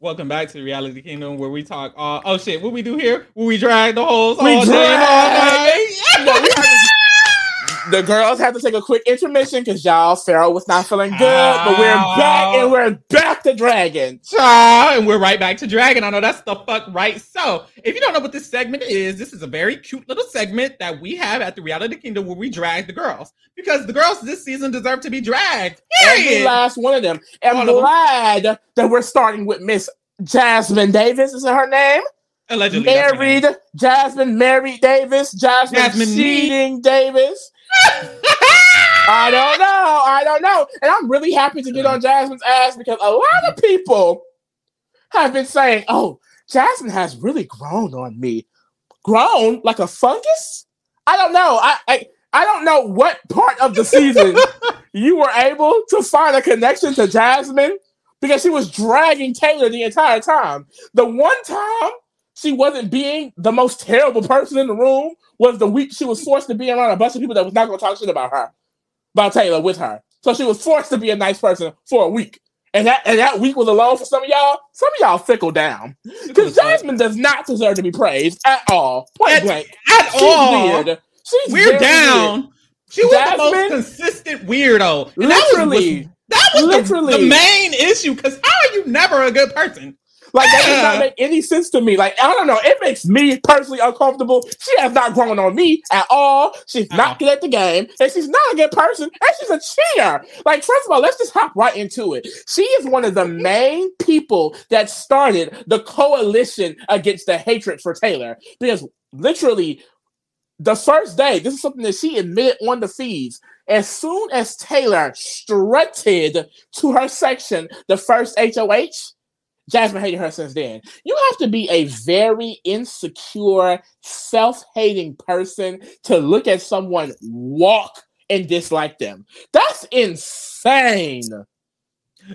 Welcome back to the Reality Kingdom where we talk. Uh, oh shit, what we do here? We drag the holes We all day, drag. all night. No, we have to- the girls have to take a quick intermission because y'all Pharaoh was not feeling good, but we're ah. back and we're back to dragon. Cha, ah, and we're right back to Dragon. I know that's the fuck right. So, if you don't know what this segment is, this is a very cute little segment that we have at the Reality Kingdom where we drag the girls because the girls this season deserve to be dragged. Every last one of them. And I'm of them. glad that we're starting with Miss Jasmine Davis. Is that her name? Allegedly. Married Jasmine Mary Davis. Jasmine, Jasmine. Cheating Davis. I don't know. I don't know. And I'm really happy to get on Jasmine's ass because a lot of people have been saying, oh, Jasmine has really grown on me. Grown like a fungus? I don't know. I, I, I don't know what part of the season you were able to find a connection to Jasmine because she was dragging Taylor the entire time. The one time she wasn't being the most terrible person in the room was the week she was forced to be around a bunch of people that was not going to talk shit about her, about Taylor with her. So she was forced to be a nice person for a week. And that and that week was alone for some of y'all. Some of y'all fickle down because Jasmine does not deserve to be praised at all. Point At- blank, At she's all, weird. She's we're down. weird. She was the most consistent weirdo. And that was- Literally, That was the- Literally. the, main issue. Because how are you never a good person? Like that does not make any sense to me. Like I don't know, it makes me personally uncomfortable. She has not grown on me at all. She's Uh-uh. not uh-huh. good at the game, and she's not a good person, and she's a cheater. Like first of all, let's just hop right into it. She is one of the main people that started the coalition against the hatred for Taylor because literally the first day, this is something that she admitted on the feeds. As soon as Taylor strutted to her section, the first HOH, Jasmine hated her since then. You have to be a very insecure, self-hating person to look at someone walk and dislike them. That's insane.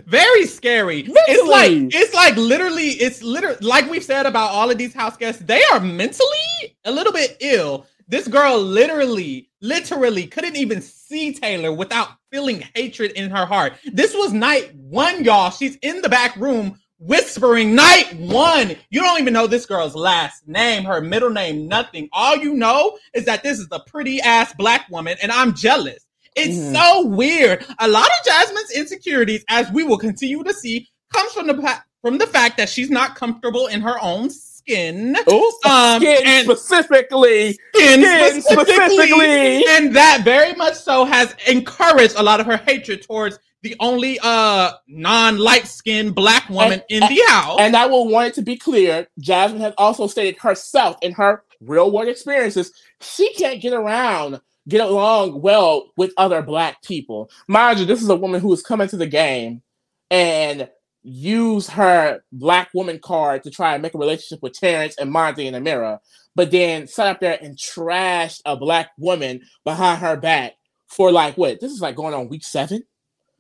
Very scary. It's like it's like literally, it's literally like we've said about all of these house guests, they are mentally a little bit ill. This girl literally, literally couldn't even see Taylor without feeling hatred in her heart. This was night one, y'all. She's in the back room whispering night one. You don't even know this girl's last name, her middle name, nothing. All you know is that this is a pretty ass black woman, and I'm jealous. It's Mhm. so weird. A lot of Jasmine's insecurities, as we will continue to see, comes from the from the fact that she's not comfortable in her own skin. Oh, Um, skin and- specifically. Skin Skin specifically, specifically. and that very much so has encouraged a lot of her hatred towards the only uh non-light skinned black woman in the house. And I will want it to be clear, Jasmine has also stated herself in her real world experiences, she can't get around, get along well with other black people. Mind you, this is a woman who is has come into the game and use her black woman card to try and make a relationship with Terrance and Monte and Ameerah, but then sat up there and trashed a black woman behind her back for like what? This is like going on week seven.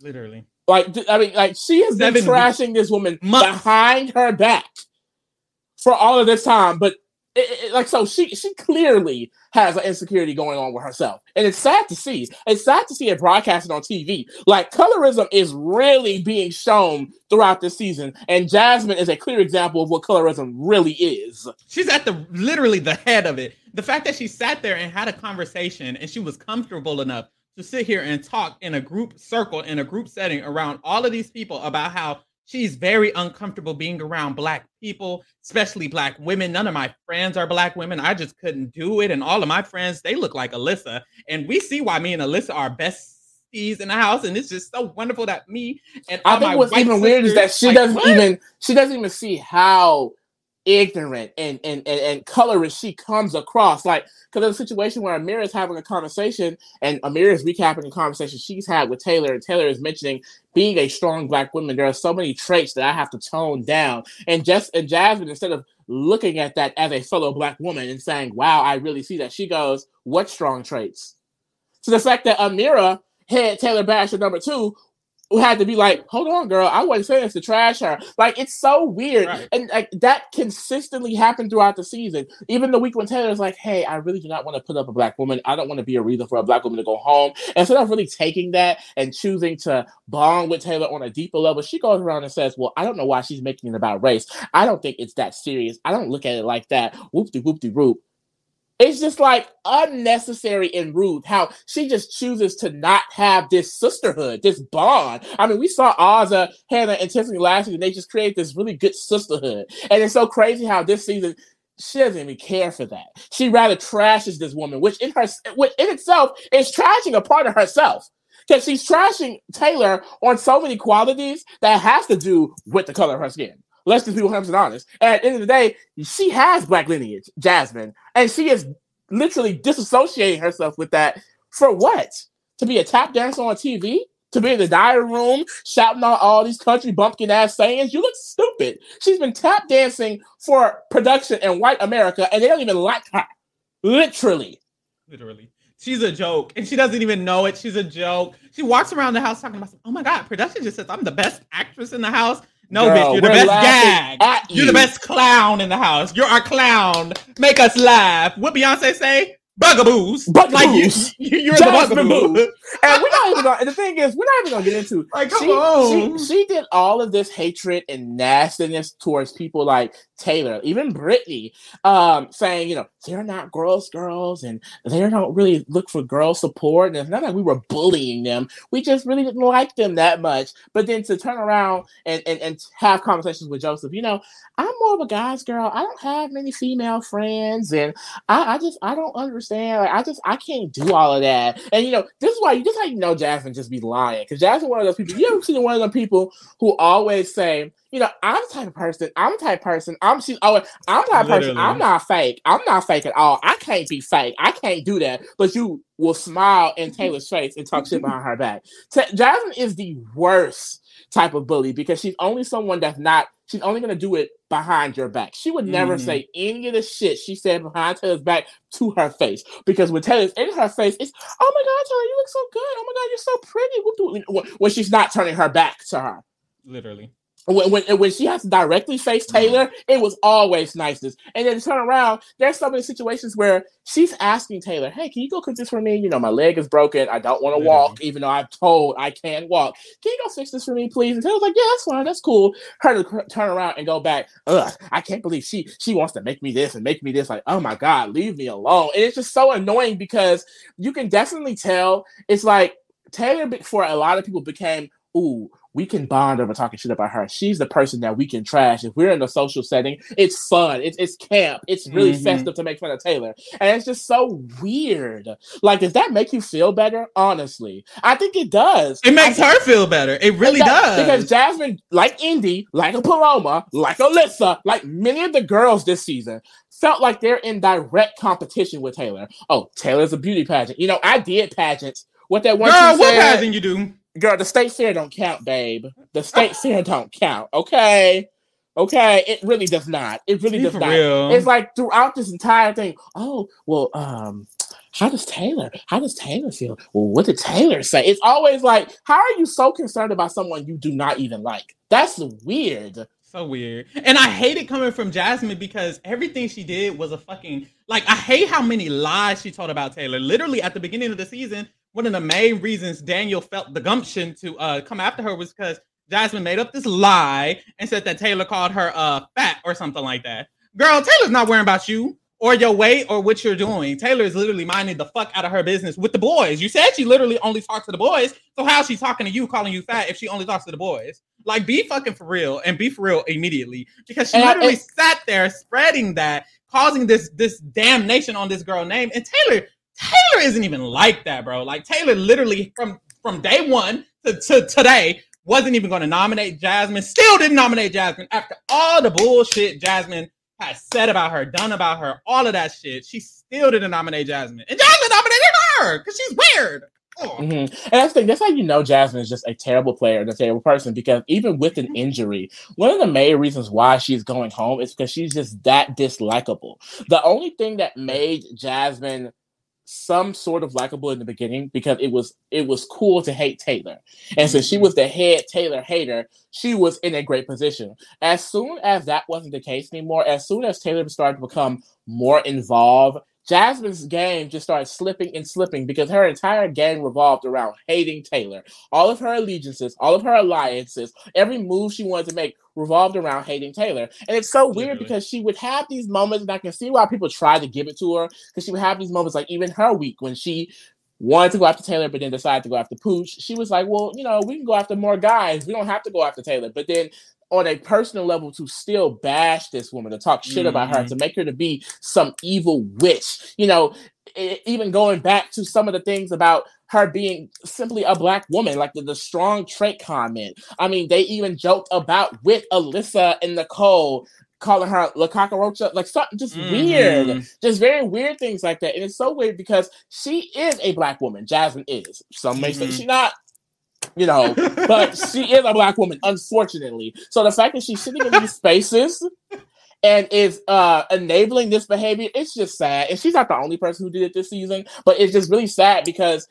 Literally. Like I mean, like she has been Seven trashing this woman Months. behind her back for all of this time. But it, it- like, so she she clearly has an insecurity going on with herself, and it's sad to see. It's sad to see it broadcasted on TV. Like colorism is really being shown throughout this season, and Jasmine is a clear example of what colorism really is. She's at the literally the head of it. The fact that she sat there and had a conversation and she was comfortable enough to sit here and talk in a group circle in a group setting around all of these people about how she's very uncomfortable being around black people, especially black women. None of my friends are black women. I just couldn't do it. And all of my friends, they look like Alyssa. And we see why me and Alyssa are besties in the house. And it's just so wonderful that me and I think what's even weird is that she like, doesn't what? even she doesn't even see how ignorant and and and, and colorist she comes across. Like because there's a situation where Ameerah is having a conversation and Ameerah is recapping a conversation she's had with Taylor, and Taylor is mentioning being a strong black woman. There are so many traits that I have to tone down. And just and Jasmine, instead of looking at that as a fellow black woman and saying, "Wow, I really see that," she goes, "What strong traits?" So the fact that Ameerah had Taylor Basher number two had to be like, hold on, girl, I wasn't saying this to trash her. Like it's so weird, Right. and like that consistently happened throughout the season. Even the week when Taylor's like, hey, I really do not want to put up a black woman. I don't want to be a reason for a black woman to go home. Instead of really taking that and choosing to bond with Taylor on a deeper level, she goes around and says, well, I don't know why she's making it about race. I don't think it's that serious. I don't look at it like that. Whoop de whoop de whoop. It's just like unnecessary and rude how she just chooses to not have this sisterhood, this bond. I mean, we saw Azah, Hannah, and Tiffany last season. They just created this really good sisterhood. And it's so crazy how this season she doesn't even care for that. She rather trashes this woman, which in her which in itself is trashing a part of herself. Because she's trashing Taylor on so many qualities that has to do with the color of her skin. Let's just be 100 honest. At the end of the day, she has black lineage, Jasmine, and she is literally disassociating herself with that for what? To be a tap dancer on TV? To be in the diary room shouting out all these country bumpkin ass sayings? You look stupid. She's been tap dancing for production in white America and they don't even like her. Literally. Literally. She's a joke and she doesn't even know it. She's a joke. She walks around the house talking about, oh my God, production just says I'm the best actress in the house. No, Girl, bitch, you're the best gag. You're you. the best clown in the house. You're our clown. Make us laugh. What Beyonce say? Bugaboos. Bugaboos. Like you, you, you're Jasmine the bugaboo. Boo. And we're not even gonna, and the thing is, we're not even gonna get into Like, come she, on. She, she did all of this hatred and nastiness towards people like Taylor, even Brittany, um, saying, you know, they're not girls, girls, and they don't really look for girl support. And it's not like we were bullying them. We just really didn't like them that much. But then to turn around and, and, and have conversations with Joseph, you know, I'm more of a guy's girl. I don't have many female friends, and I, I just I don't understand. Like I just I can't do all of that. And you know, this is why you just how you know Jasmine just be lying. Because Jasmine one of those people, you ever seen one of those people who always say, you know, I'm the type of person, I'm the type of person, I'm she's always I'm the type of person, I'm not fake. I'm not fake at all. I can't be fake. I can't do that. But you will smile in Taylor's face and talk shit behind her back. Ta- Jasmine is the worst type of bully because she's only someone that's not she's only gonna do it behind your back. She would never Mhm. say any of the shit she said behind Taylor's back to her face. Because when Taylor's in her face, it's oh my god, Taylor, you look so good. Oh my god, you're so pretty. Whoop, whoop, When- When she's not turning her back to her. Literally. When, when, when she has to directly face mm-hmm. Taylor, it was always niceness. And then turn around, there's so many situations where she's asking Taylor, hey, can you go cook this for me? You know, my leg is broken. I don't want to mm-hmm. walk, even though I'm told I can walk. Can you go fix this for me, please? And Taylor's like, yeah, that's fine. That's cool. Her to cr- turn around and go back, ugh, I can't believe she she wants to make me this and make me this. Like, oh my God, leave me alone. And it's just so annoying because you can definitely tell it's like Taylor, for a lot of people, became, ooh, we can bond over talking shit about her. She's the person that we can trash. If we're in a social setting, it's fun. It's it's camp. It's really Mhm. festive to make fun of Taylor. And it's just so weird. Like, does that make you feel better? Honestly, I think it does. It makes I- her feel better. It really that- does. Because Jasmine, like Indy, like a Paloma, like Alyssa, like many of the girls this season, felt like they're in direct competition with Taylor. Oh, Taylor's a beauty pageant. You know, I did pageants. What that one Girl, what said- pageant you do? Girl, the state fair don't count, babe. The state fair don't count. Okay. Okay. It really does not. It really does not. real. It's like throughout this entire thing. Oh, well, um, how does Taylor? How does Taylor feel? Well, what did Taylor say? It's always like, how are you so concerned about someone you do not even like? That's weird. So weird. And I hate it coming from Jasmine because everything she did was a fucking like I hate how many lies she told about Taylor. Literally at the beginning of the season, one of the main reasons Daniel felt the gumption to uh come after her was because Jasmine made up this lie and said that Taylor called her uh fat or something like that. Girl, Taylor's not worrying about you or your weight or what you're doing. Taylor is literally minding the fuck out of her business with the boys. You said she literally only talks to the boys. So how's she talking to you, calling you fat if she only talks to the boys? Like, be fucking for real and be for real immediately because she And I- literally and- sat there spreading that, causing this this damnation on this girl name. And Taylor, Taylor isn't even like that, bro. Like Taylor, literally from from day one to, to today, wasn't even going to nominate Jasmine. Still didn't nominate Jasmine after all the bullshit Jasmine has said about her, done about her, all of that shit. She still didn't nominate Jasmine, and Jasmine nominated her because she's weird. Mhm. And that's the. That's how you know Jasmine is just a terrible player and a terrible person because even with an injury, one of the main reasons why she's going home is because she's just that dislikable. The only thing that made Jasmine some sort of likable in the beginning because it was it was cool to hate Taylor. And since she was the head Taylor hater, she was in a great position. As soon as that wasn't the case anymore, as soon as Taylor started to become more involved, Jasmine's game just started slipping and slipping because her entire game revolved around hating Taylor. All of her allegiances, all of her alliances, every move she wanted to make revolved around hating Taylor. And it's so weird because she would have these moments, and I can see why people tried to give it to her because she would have these moments like even her week when she wanted to go after Taylor, but then decided to go after Pooch. She was like, well, you know, we can go after more guys. We don't have to go after Taylor. But then on a personal level to still bash this woman, to talk shit mm-hmm. about her, mm-hmm. to make her to be some evil witch. You know, it, even going back to some of the things about her being simply a black woman, like the, the strong trait comment. I mean, they even joked about with Alyssa and Nicole calling her La Cockroach, like something just mm-hmm. weird, just very weird things like that. And it's so weird because she is a black woman. Jasmine is. Some may mm-hmm. say she's not you know, but she is a black woman, unfortunately. So the fact that she's sitting in these spaces and is uh enabling this behavior, it's just sad. And she's not the only person who did it this season, but it's just really sad because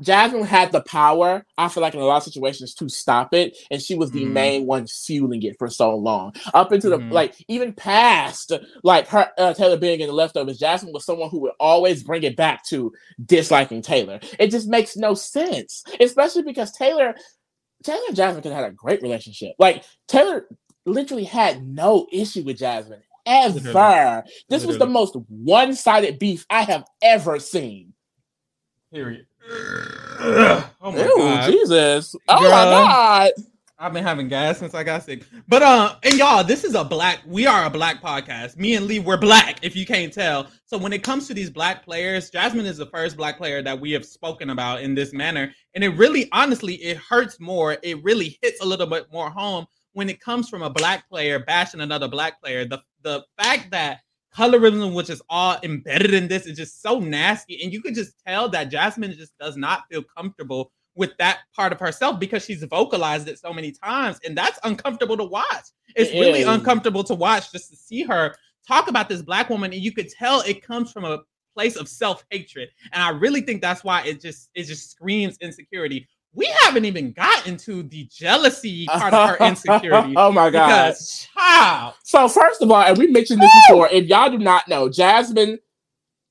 Jasmine had the power, I feel like, in a lot of situations to stop it, and she was the mm. main one fueling it for so long. Up into the mm. like, even past like her uh, Taylor being in the leftovers, Jasmine was someone who would always bring it back to disliking Taylor. It just makes no sense, especially because Taylor, Taylor and Jasmine could have had a great relationship. Like Taylor literally had no issue with Jasmine ever. This was the most one-sided beef I have ever seen. Period. Oh my Ew, god, Jesus! Oh Girl, my god. I've been having gas since I got sick. But uh and y'all, this is a black we are a black podcast. Me and Lee, we're black, if you can't tell. So when it comes to these black players, Jasmine is the first black player that we have spoken about in this manner. And it really honestly it hurts more. It really hits a little bit more home when it comes from a black player bashing another black player. The the fact that colorism, which is all embedded in this, is just so nasty. And you could just tell that Jasmine just does not feel comfortable with that part of herself because she's vocalized it so many times. And that's uncomfortable to watch. It's it really is. uncomfortable to watch just to see her talk about this black woman. And you could tell it comes from a place of self-hatred. And I really think that's why it just it just screams insecurity we haven't even gotten to the jealousy part of her insecurity. oh my god, child. So first of all, and we mentioned this Woo! before, if y'all do not know, Jasmine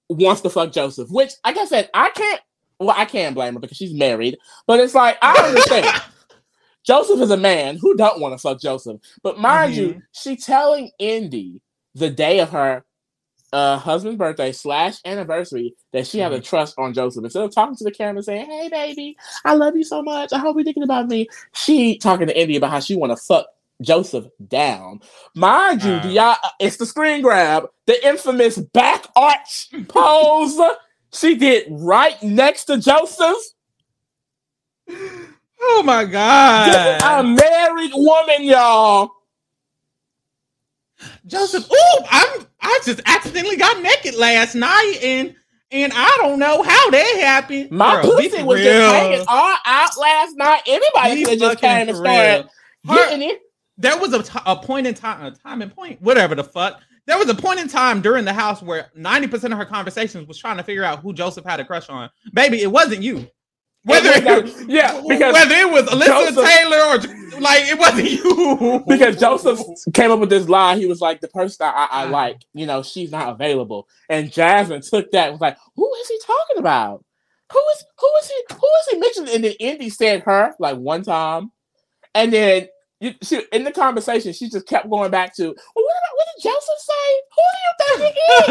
wants to fuck Joseph, which, like I said, I can't. Well, I can't blame her because she's married, but it's like I understand. Joseph is a man who don't want to fuck Joseph, but mind mm-hmm. you, she telling Indy the day of her uh, husband's birthday slash anniversary that she mm-hmm. had a trust on Joseph. Instead of talking to the camera saying, "Hey, baby, I love you so much. I hope you're thinking about me," she talking to Indy about how she want to fuck Joseph down. Mind you, uh, y'all, it's the screen grab, the infamous back arch pose she did right next to Joseph. Oh my god! a married woman, y'all. Joseph, ooh, I'm I just accidentally got naked last night and and I don't know how that happened. My Girl, pussy was real. just hanging all out last night. Anybody could just came and started getting it. There was a, t- a point in time, a time and point, whatever the fuck. There was a point in time during the house where 90% of her conversations was trying to figure out who Joseph had a crush on. Baby, it wasn't you. Whether it, yeah, because whether it was Alyssa Joseph, Taylor or like it wasn't you. because Joseph came up with this lie. He was like, the person I, I, uh-huh. like, you know, she's not available. And Jasmine took that and was like, who is he talking about? Who is who is he who is he mentioning? And then Indy said her like one time. And then you, she, in the conversation, she just kept going back to, well, what, what did Joseph say? Who do you think he is?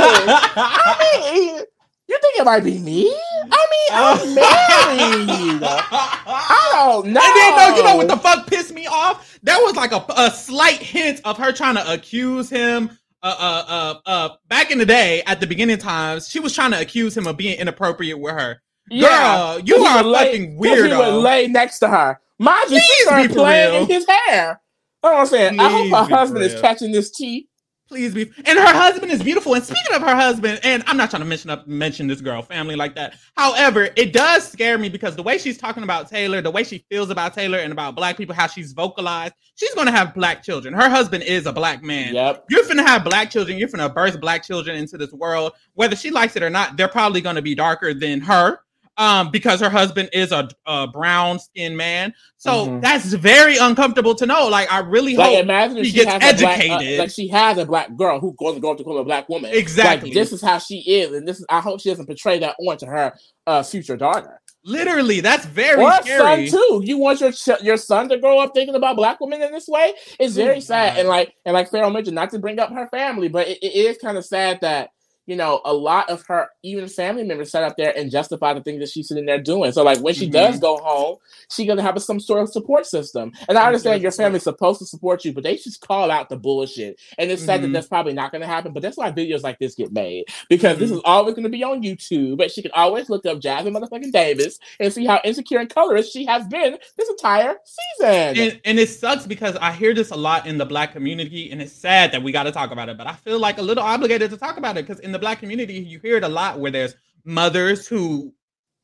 I mean, you think it might be me? I mean, I'm married. I don't know. And then, no, you know what the fuck pissed me off? That was like a, a slight hint of her trying to accuse him. Uh, uh, uh, uh, back in the day, at the beginning times, she was trying to accuse him of being inappropriate with her. Yeah, Girl, you are fucking weird. He would lay next to her. Mind you, she started playing in his hair. You know what I'm saying? Please I hope her husband is catching this tea Please be. And her husband is beautiful. And speaking of her husband, and I'm not trying to mention up mention this girl family like that. However, it does scare me because the way she's talking about Taylor, the way she feels about Taylor and about black people, how she's vocalized, she's gonna have black children. Her husband is a black man. Yep. You're gonna have black children. You're gonna birth black children into this world. Whether she likes it or not, they're probably gonna be darker than her um, because her husband is a, a brown skinned man. So Mhm. that's very uncomfortable to know. Like, I really Like hope imagine she she, gets has a black, uh, educated. like she has a black girl who goes to go up to become a black woman. Exactly. Like, this is how she is, and this is. I hope she doesn't portray that onto her uh, future daughter literally that's very or scary. son too. You want your ch- your son to grow up thinking about black women in this way? It's very Oh, sad. God. And like and like Pharaoh mentioned, not to bring up her family, but it, it is kind of sad that you know a lot of her even family members sat up there and justify the things that she's sitting there doing. So like when she Mhm. does go home, she's gonna have some sort of support system. And I understand your family's supposed to support you, but they just call out the bullshit. And it's sad that Mhm. that's probably not gonna happen. But that's why videos like this get made because this Mhm. is always gonna be on YouTube. But she can always look up Jasmine motherfucking Davis and see how insecure and colorist she has been this entire season. And, and it sucks because I hear this a lot in the black community, and it's sad that we got to talk about it. But I feel like a little obligated to talk about it because in the black community, you hear it a lot where there's mothers who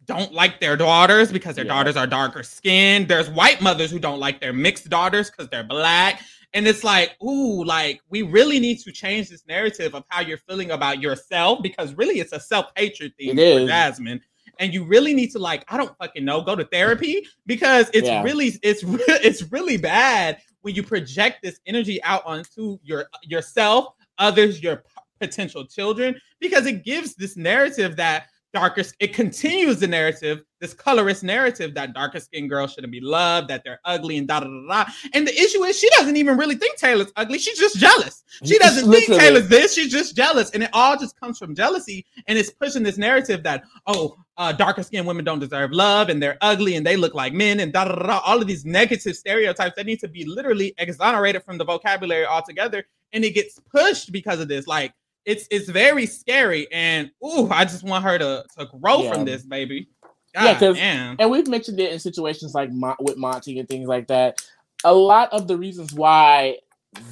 don't like their daughters because their Yeah. daughters are darker skinned. There's white mothers who don't like their mixed daughters because they're black. And it's like, ooh, like we really need to change this narrative of how you're feeling about yourself because really it's a self hatred thing It for is. Jasmine. And you really need to like, I don't fucking know, go to therapy because it's Yeah. really, it's re- it's really bad when you project this energy out onto your yourself, others, your potential children, because it gives this narrative that darker it continues the narrative this colorist narrative that darker skinned girls shouldn't be loved that they're ugly and da da da da and the issue is she doesn't even really think taylor's ugly. She's just jealous. She doesn't think taylor's this she's just jealous. And it all just comes from jealousy and it's pushing this narrative that oh uh, darker skinned women don't deserve love and they're ugly and they look like men and da da da. All of these negative stereotypes that need to be literally exonerated from the vocabulary altogether. And it gets pushed because of this like it's it's very scary and ooh i just want her to to grow Yeah. from this baby Yeah, God 'cause- damn. and we've mentioned it in situations like Mon- with Monte and things like that. A lot of the reasons why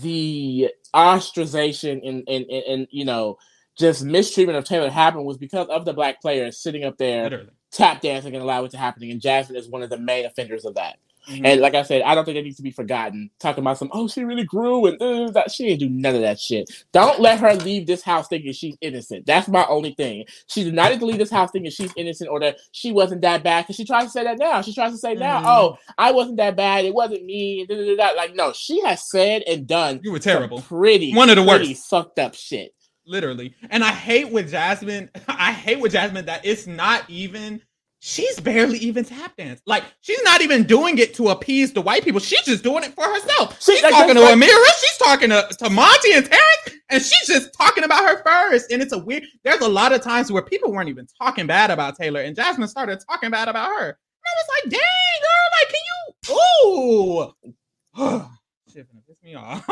the ostracization and and, and, and you know just mistreatment of Taylor happened was because of the black players sitting up there literally tap dancing and allow it to happen. And Jasmine is one of the main offenders of that. Mhm. And like I said, I don't think it needs to be forgotten. Talking about some, oh, she really grew and uh, that she didn't do none of that shit. Don't let her leave this house thinking she's innocent. That's my only thing. She did not need to leave this house thinking she's innocent or that she wasn't that bad. Because she tries to say that now. She tries to say now, Mhm. oh, I wasn't that bad. It wasn't me. Da, da, da. Like, no, she has said and done you were terrible pretty, One of the pretty worst. fucked up shit. literally and i hate with jasmine i hate with jasmine that it's not even she's barely even tap dance like she's not even doing it to appease the white people. She's just doing it for herself. See, she's like, talking to like- ameerah. She's talking to, to monte and terrance and she's just talking about her first. And it's a weird there's a lot of times where people weren't even talking bad about taylor and jasmine started talking bad about her. And i was like dang girl like can you ooh. Shit gonna piss me off.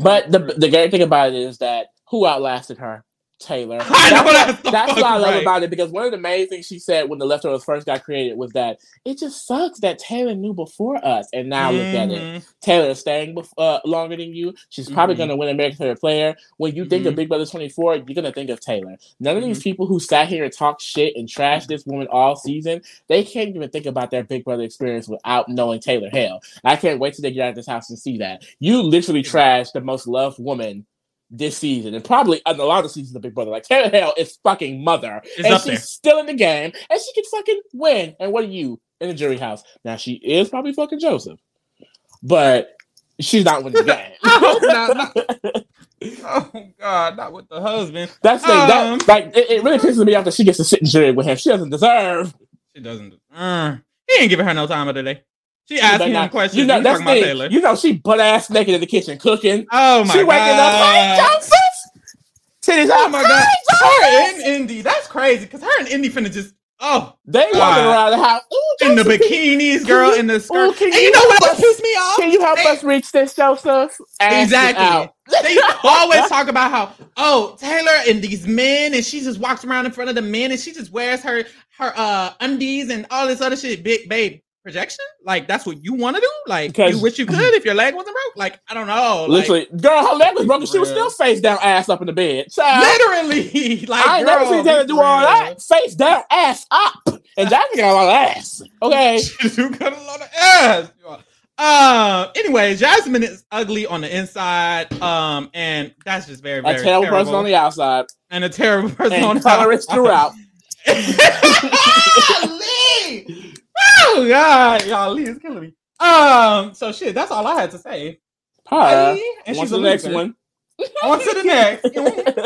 But the the great thing about it is that who outlasted her? Taylor. What, that's what I love right. about it because one of the main things she said when the leftovers first got created was that it just sucks that Taylor knew before us, and now look at it. Mhm. Taylor is staying bef- uh, longer than you. She's probably Mhm. going to win American Favorite Player. When you think of Mhm. Big Brother 24, you're going to think of Taylor. None of Mm-hmm. these people who sat here and talked shit and trashed this woman all season, they can't even think about their Big Brother experience without knowing Taylor Hell. I can't wait till they get out of this house and see that. You literally trashed the most loved woman this season and probably in a lot of seasons of Big Brother. Like Hell is fucking mother. It's and she's there. still in the game and she can fucking win. And what are you in the jury house? Now she is probably fucking Joseph. But she's not winning the game. I hope not, Oh God, not with the husband. That's the. Um, that, like it, it really pisses me off that she gets to sit in jury with him. She doesn't deserve. She doesn't. Uh, he ain't giving her no time of the day. She asking But him now- questions. You know that's the thing. You know she butt ass naked in the kitchen cooking. oh my God. she waking up, hey. Joseph. Titties Oh my God. Her and Indy. That's crazy. Cause her and Indy finna just oh They walking around the house. Ooh, in the Joseph, can you- bikinis, girl, in the Ooh, skirt. can and you you know what us- pissed me off? Can you help They- us reach this, Joseph? Ask Exactly. they always talk about how oh Taylor and these men and she just walks around in front of the men and she just wears her her uh undies and all this other shit. Big babe, projection? Like that's what you want to do? Like Because- you wish you could if your leg wasn't broke? Like I don't know. Like, Literally, girl, her leg was broken. She was still face down, ass up in the bed. Child, literally, like I ain't never seen Taylor be do all that. Face down, ass up, and Jasmine got a lot of ass. Okay, you got a lot of ass. Um. Anyway, Jasmine is ugly on the inside. Um, and that's just very, a very terrible, person on the outside, and a terrible person on and the colorist outside. throughout. Lee! Oh God, y'all, Lee is killing me. Um. So shit. That's all I had to say. All right, Bye. And on she's the next one. On to the next.